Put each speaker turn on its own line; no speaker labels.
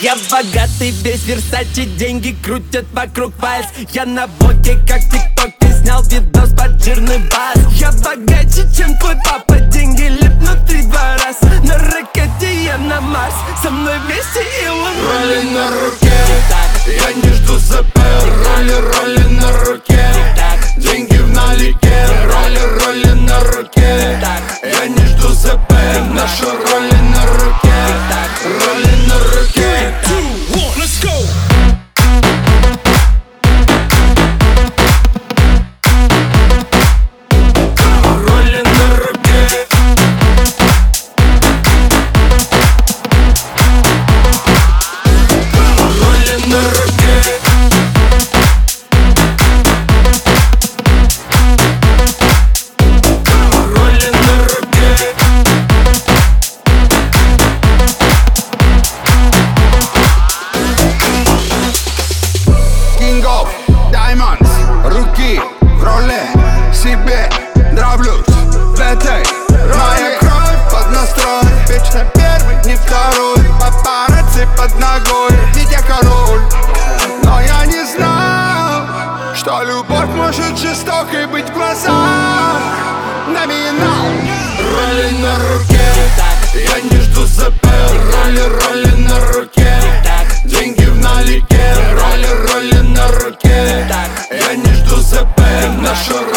Я богатый, весь Версачи, деньги крутят вокруг пальц. Я на боке, как тиктоке, снял видос под жирный бас. Я богаче, чем твой папа, деньги липнут три-два раз. На ракете я на Марс, со мной вместе Илон
Роли на руке, я не жду ЗП Роли, роли Айманс Руки в роли себе нравлюсь В этой роли кровь под настрой Вечно первый,
не второй Папарацци под
ногой Ведь я король Но я не знал Что любовь может жестокой быть в глазах Номинал Роли на руке Я не жду ЗП, нашу.